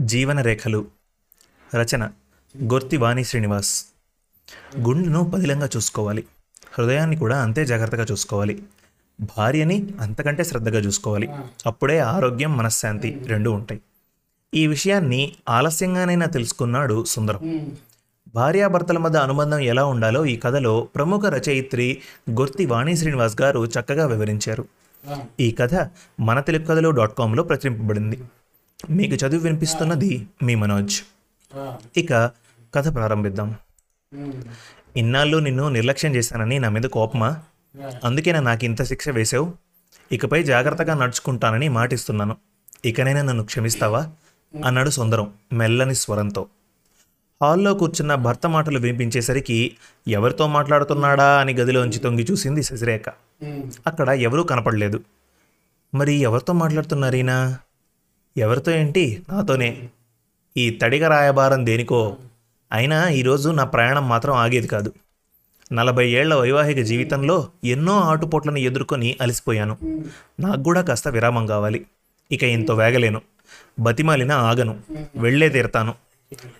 జీవన రేఖలు రచన గొర్తి వాణి శ్రీనివాస్. గుండెను పదిలంగా చూసుకోవాలి. హృదయాన్ని కూడా అంతే జాగ్రత్తగా చూసుకోవాలి. భార్యని అంతకంటే శ్రద్ధగా చూసుకోవాలి. అప్పుడే ఆరోగ్యం మనశ్శాంతి రెండూ ఉంటాయి. ఈ విషయాన్ని ఆలస్యంగానైనా తెలుసుకున్నాడు సుందరం. భార్యాభర్తల మధ్య అనుబంధం ఎలా ఉండాలో ఈ కథలో ప్రముఖ రచయిత్రి గొర్తి వాణి శ్రీనివాస్ గారు చక్కగా వివరించారు. ఈ కథ మన తెలుగు కథలు డాట్ కామ్లో ప్రచురింపబడింది. మీకు చదివి వినిపిస్తున్నది మీ మనోజ్. ఇక కథ ప్రారంభిద్దాం. ఇన్నాళ్ళు నిన్ను నిర్లక్ష్యం చేశానని నా మీద కోపమా? అందుకేనా నాకు ఇంత శిక్ష వేసావు ఇకపై జాగ్రత్తగా నడుచుకుంటానని మాటిస్తున్నాను. ఇకనైనా నన్ను క్షమిస్తావా? అన్నాడు సుందరం మెల్లని స్వరంతో. హాల్లో కూర్చున్న భర్త మాటలు వినిపించేసరికి ఎవరితో మాట్లాడుతున్నాడా అని గదిలోంచి తొంగి చూసింది శశిరేఖ. అక్కడ ఎవరూ కనపడలేదు. మరి ఎవరితో మాట్లాడుతున్నారీనా ఎవరితో ఏంటి? నాతోనే. ఈ తడిగ రాయబారం దేనికో? అయినా ఈరోజు నా ప్రయాణం మాత్రం ఆగేది కాదు. నలభై ఏళ్ళ వైవాహిక జీవితంలో ఎన్నో ఆటుపోట్లను ఎదుర్కొని అలసిపోయాను. నాకు కూడా కాస్త విరామం కావాలి. ఇక ఇంత వేగలేను. బతిమాలిన ఆగను. వెళ్ళే తీరతాను.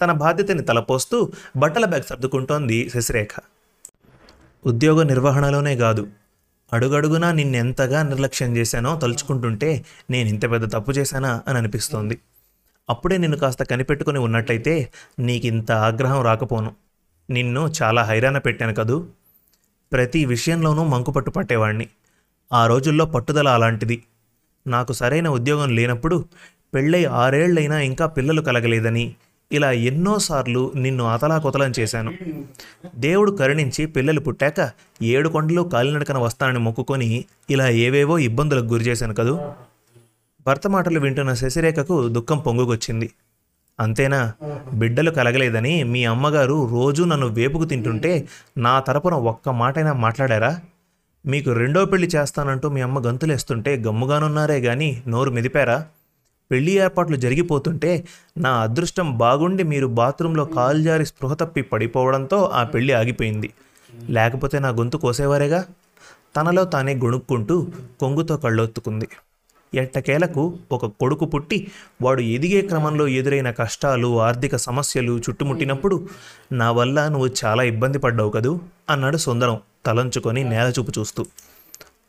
తన బాధ్యతని తలపోస్తూ బట్టల బ్యాగ్ సర్దుకుంటోంది శశిరేఖ. ఉద్యోగ నిర్వహణలోనే కాదు. అడుగడుగునా నిన్నెంతగా నిర్లక్ష్యం చేశానో తలుచుకుంటుంటే నేను ఇంత పెద్ద తప్పు చేశానా అని అనిపిస్తోంది. అప్పుడే నిన్ను కాస్త కనిపెట్టుకుని ఉన్నట్టయితే నీకింత ఆగ్రహం రాకపోను. నిన్ను చాలా హైరాణ పెట్టాను కదూ. ప్రతి విషయంలోనూ మంకుపట్టు పట్టేవాణ్ణి. ఆ రోజుల్లో పట్టుదల అలాంటిది. నాకు సరైన ఉద్యోగం లేనప్పుడు పెళ్ళై ఆరేళ్ళైనా ఇంకా పిల్లలు కలగలేదని ఇలా ఎన్నోసార్లు నిన్ను అతలాకుతలం చేశాను. దేవుడు కరుణించి పిల్లలు పుట్టాక ఏడు కొండలు కాలినడకన వస్తానని మొక్కుకొని ఇలా ఏవేవో ఇబ్బందులకు గురి చేశాను కదూ? భర్త మాటలు వింటున్న శశిరేఖకు దుఃఖం పొంగుకొచ్చింది. అంతేనా? బిడ్డలు కలగలేదని మీ అమ్మగారు రోజూ నన్ను వేపుకు తింటుంటే నా తరపున ఒక్క మాటైనా మాట్లాడారా? మీకు రెండో పెళ్ళి చేస్తానంటూ మీ అమ్మ గంతులేస్తుంటే గమ్ముగానున్నారే గాని నోరు మెదిపారా? పెళ్ళి ఏర్పాట్లు జరిగిపోతుంటే నా అదృష్టం బాగుండి మీరు బాత్రూంలో కాలు జారి స్పృహ తప్పి పడిపోవడంతో ఆ పెళ్ళి ఆగిపోయింది. లేకపోతే నా గొంతు కోసేవారేగా? తనలో తానే గొణుక్కుంటూ కొంగుతో కళ్ళొత్తుకుంది. ఎట్టకేలకు ఒక కొడుకు పుట్టి వాడు ఎదిగే క్రమంలో ఎదురైన కష్టాలు ఆర్థిక సమస్యలు చుట్టుముట్టినప్పుడు నా వల్ల నువ్వు చాలా ఇబ్బంది పడ్డావు కదూ? అన్నాడు సుందరం తలంచుకొని నేల చూపు చూస్తూ.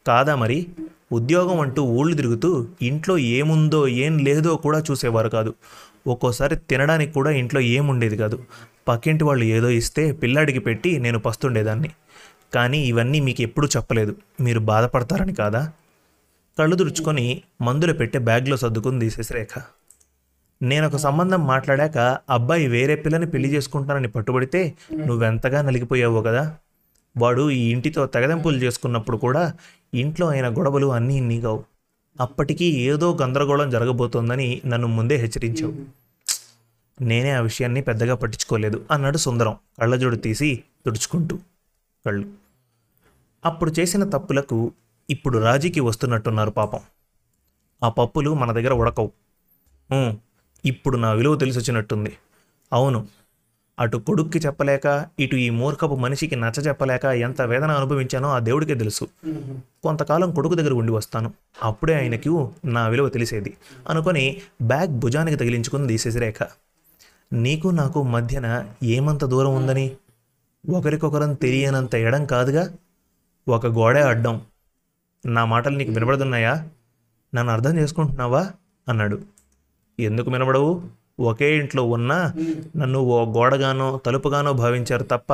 కాదా మరి? ఉద్యోగం అంటూ ఊళ్ళు తిరుగుతూ ఇంట్లో ఏముందో ఏం లేదో కూడా చూసేవారు కాదు. ఒక్కోసారి తినడానికి కూడా ఇంట్లో ఏముండేది కాదు. పక్కింటి వాళ్ళు ఏదో ఇస్తే పిల్లాడికి పెట్టి నేను పస్తుండేదాన్ని. కానీ ఇవన్నీ మీకు ఎప్పుడూ చెప్పలేదు. మీరు బాధపడతారని కాదా? కళ్ళు తుడుచుకొని మందులు పెట్టే బ్యాగ్లో సర్దుకుని తీసేసి రేఖ. నేను ఒక సంబంధం మాట్లాడాక అబ్బాయి వేరే పిల్లని పెళ్ళి చేసుకుంటానని పట్టుబడితే నువ్వెంతగా నలిగిపోయావో కదా? వాడు ఈ ఇంటితో తెగదెంపులు చేసుకున్నప్పుడు కూడా ఇంట్లో అయిన గొడవలు అన్నీ ఇన్ని కావు అప్పటికీ ఏదో గందరగోళం జరగబోతోందని నన్ను ముందే హెచ్చరించావు. నేనే ఆ విషయాన్ని పెద్దగా పట్టించుకోలేదు అన్నాడు సుందరం కళ్ళజోడు తీసి తుడుచుకుంటూ కళ్ళు. అప్పుడు చేసిన తప్పులకు ఇప్పుడు రాజీకి వస్తున్నట్టున్నారు పాపం. ఆ పప్పులు మన దగ్గర ఉడకవు. ఇప్పుడు నా విలువ తెలిసొచ్చినట్టుంది. అవును అటు కొడుక్కి చెప్పలేక ఇటు ఈ మూర్ఖపు మనిషికి నచ్చ చెప్పలేక ఎంత వేదన అనుభవించానో ఆ దేవుడికే తెలుసు. కొంతకాలం కొడుకు దగ్గర ఉండి వస్తాను. అప్పుడే ఆయనకి నా విలువ తెలిసేది. అనుకొని బ్యాగ్ భుజానికి తగిలించుకుని శశిరేఖ నీకు నాకు మధ్యన ఏమంత దూరం ఉందని? ఒకరికొకరం తెలియనంత ఎడం కాదుగా? ఒక గోడే అడ్డం. నా మాటలు నీకు వినబడుతున్నాయా? నన్ను అర్థం చేసుకుంటున్నావా? అన్నాడు. ఎందుకు వినబడవు? ఒకే ఇంట్లో ఉన్నా నన్ను ఓ గోడగానో తలుపుగానో భావించారు తప్ప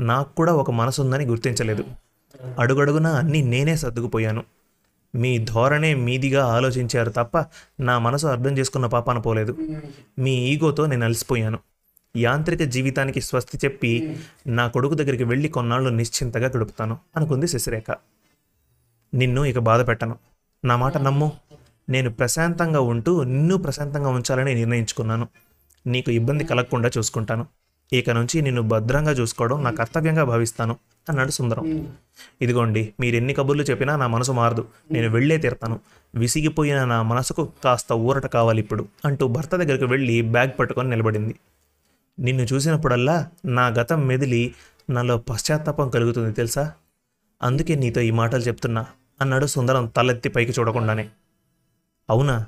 నాకు కూడా ఒక మనసు ఉందని గుర్తించలేదు. అడుగడుగునా అన్నీ నేనే సర్దుకుపోయాను. మీ ధోరణే మీదిగా ఆలోచించారు తప్ప నా మనసు అర్థం చేసుకున్న పాపాన పోలేదు. మీ ఈగోతో నేను అలసిపోయాను. యాంత్రిక జీవితానికి స్వస్తి చెప్పి నా కొడుకు దగ్గరికి వెళ్ళి కొన్నాళ్ళు నిశ్చింతగా గడుపుతాను అనుకుంది శశిరేఖ. నిన్ను ఇక బాధ పెట్టను నా మాట నమ్ము. నేను ప్రశాంతంగా ఉంటూ నిన్ను ప్రశాంతంగా ఉంచాలని నిర్ణయించుకున్నాను. నీకు ఇబ్బంది కలగకుండా చూసుకుంటాను. ఇక నుంచి నిన్ను భద్రంగా చూసుకోవడం నా కర్తవ్యంగా భావిస్తాను అన్నాడు సుందరం. ఇదిగోండి మీరు ఎన్ని కబుర్లు చెప్పినా నా మనసు మారదు. నేను వెళ్ళే తీరతాను. విసిగిపోయిన నా మనసుకు కాస్త ఊరట కావాలి ఇప్పుడు అంటూ భర్త దగ్గరికి వెళ్ళి బ్యాగ్ పట్టుకొని నిలబడింది. నిన్ను చూసినప్పుడల్లా నా గతం మెదిలి నాలో పశ్చాత్తాపం కలుగుతుంది తెలుసా? అందుకే నీతో ఈ మాటలు చెప్తున్నా అన్నాడు సుందరం తలెత్తి పైకి చూడకుండానే. అవునా?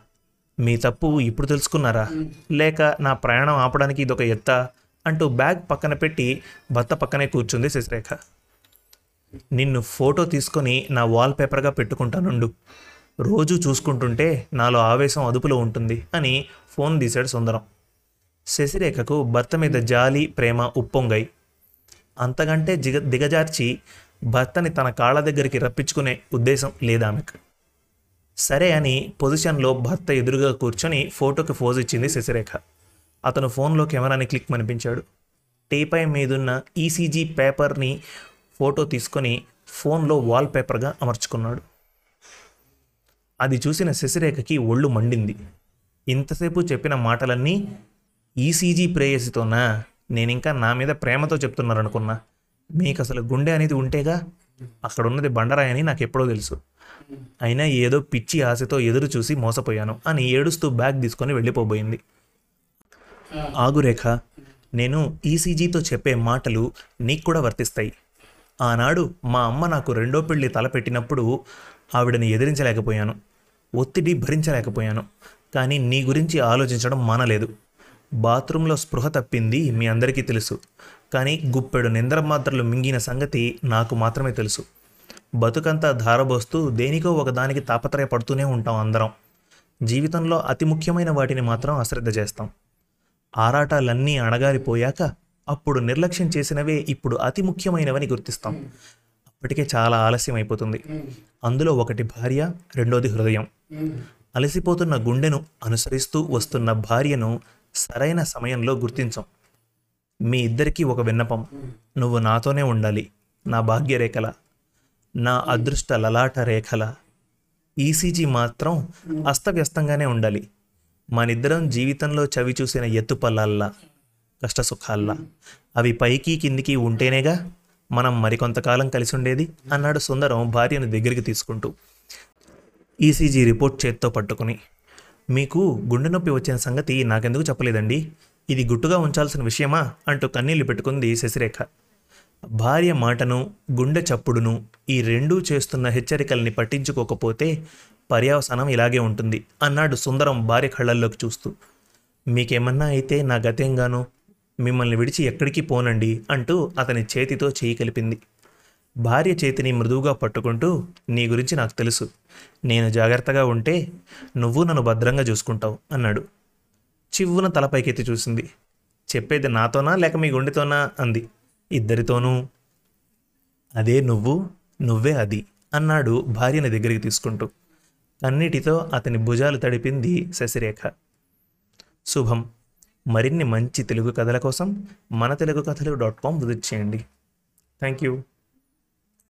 మీ తప్పు ఇప్పుడు తెలుసుకున్నారా? లేక నా ప్రయాణం ఆపడానికి ఇదొక ఎత్త? అంటూ బ్యాగ్ పక్కన పెట్టి భర్త పక్కనే కూర్చుంది శశిరేఖ. నిన్ను ఫోటో తీసుకొని నా వాల్ పేపర్గా పెట్టుకుంటానుండు. రోజు చూసుకుంటుంటే నాలో ఆవేశం అదుపులో ఉంటుంది అని ఫోన్ తీశాడు సుందరం. శశిరేఖకు భర్త మీద జాలి ప్రేమ ఉప్పొంగాయి. అంతకంటే జిగ దిగజార్చి భర్తని తన కాళ్ళ దగ్గరికి రప్పించుకునే ఉద్దేశం లేదామెకు. సరే అని పొజిషన్లో భర్త ఎదురుగా కూర్చొని ఫోటోకి ఫోజ్ ఇచ్చింది శశిరేఖ. అతను ఫోన్లో కెమెరాని క్లిక్ మనిపించాడు. టీపై మీదున్న ఈసీజీ పేపర్ని ఫోటో తీసుకొని ఫోన్లో వాల్ పేపర్గా అమర్చుకున్నాడు. అది చూసిన శశిరేఖకి ఒళ్ళు మండింది. ఇంతసేపు చెప్పిన మాటలన్నీ ఈసీజీ ప్రేయసితోనా? నేనింకా నా మీద ప్రేమతో చెప్తున్నారనుకున్నా. మీకు అసలు గుండె అనేది ఉంటేగా అక్కడ ఉన్నది అని నాకు ఎప్పుడో తెలుసు. అయినా ఏదో పిచ్చి ఆశతో ఎదురు చూసి మోసపోయాను అని ఏడుస్తూ బ్యాగ్ తీసుకొని వెళ్ళిపోబోయింది. ఆగురేఖ నేను ఈసీజీతో చెప్పే మాటలు నీకు కూడా వర్తిస్తాయి. ఆనాడు మా అమ్మ నాకు రెండో పెళ్ళి తలపెట్టినప్పుడు ఆవిడని ఎదిరించలేకపోయాను. ఒత్తిడి భరించలేకపోయాను. కానీ నీ గురించి ఆలోచించడం మానలేదు. బాత్రూంలో స్పృహ తప్పింది మీ అందరికీ తెలుసు. కానీ గుప్పెడు నింద్ర మాత్రలు మింగిన సంగతి నాకు మాత్రమే తెలుసు. బతుకంతా ధారబోస్తూ దేనికో ఒకదానికి తాపత్రయపడుతూనే ఉంటాం అందరం. జీవితంలో అతి ముఖ్యమైన వాటిని మాత్రం అశ్రద్ధ చేస్తాం. ఆరాటాలన్నీ అణగారిపోయాక అప్పుడు నిర్లక్ష్యం చేసినవే ఇప్పుడు అతి ముఖ్యమైనవని గుర్తిస్తాం. అప్పటికే చాలా ఆలస్యం అయిపోతుంది. అందులో ఒకటి భార్య రెండోది హృదయం. అలసిపోతున్న గుండెను అనుసరిస్తూ వస్తున్న భార్యను సరైన సమయంలో గుర్తించం. మీ ఇద్దరికీ ఒక విన్నపం. నువ్వు నాతోనే ఉండాలి. నా భాగ్యరేఖల నా అదృష్ట లలాట రేఖల ఈసీజీ మాత్రం అస్తవ్యస్తంగానే ఉండాలి. మనిద్దరం జీవితంలో చవి చూసిన ఎత్తుపల్లాల్లా కష్టసుఖాల్లా అవి పైకి కిందికి ఉంటేనేగా మనం మరికొంతకాలం కలిసి ఉండేది అన్నాడు సుందరం భార్యను దగ్గరికి తీసుకుంటూ. ఈసీజీ రిపోర్ట్ చేత్తో పట్టుకుని మీకు గుండె నొప్పి వచ్చిన సంగతి నాకెందుకు చెప్పలేదండి? ఇది గుట్టుగా ఉంచాల్సిన విషయమా? అంటూ కన్నీళ్ళు పెట్టుకుంది శశిరేఖ. భార్య మాటను గుండె చప్పుడును ఈ రెండూ చేస్తున్న హెచ్చరికల్ని పట్టించుకోకపోతే పర్యవసానం ఇలాగే ఉంటుంది అన్నాడు సుందరం భార్య కళ్ళల్లోకి చూస్తూ. మీకేమన్నా అయితే నా గతేంగాను మిమ్మల్ని విడిచి ఎక్కడికి పోనండి అంటూ అతని చేతితో చేయి కలిపింది. భార్య చేతిని మృదువుగా పట్టుకుంటూ నీ గురించి నాకు తెలుసు. నేను జాగ్రత్తగా ఉంటే నువ్వు నన్ను భద్రంగా చూసుకుంటావు అన్నాడు. చివ్వున తలపైకెత్తి చూసింది. చెప్పేది నాతోనా లేక మీ గుండెతోనా అంది. ఇద్దరితోనూ అదే నువ్వు నువ్వే అది అన్నాడు భార్యని దగ్గరికి తీసుకుంటూ. కన్నీటితో అతని భుజాలు తడిపింది శశిరేఖ. శుభం. మరిన్ని మంచి తెలుగు కథల కోసం Mana Telugu Kathalu dot com visit చేయండి. Thank you.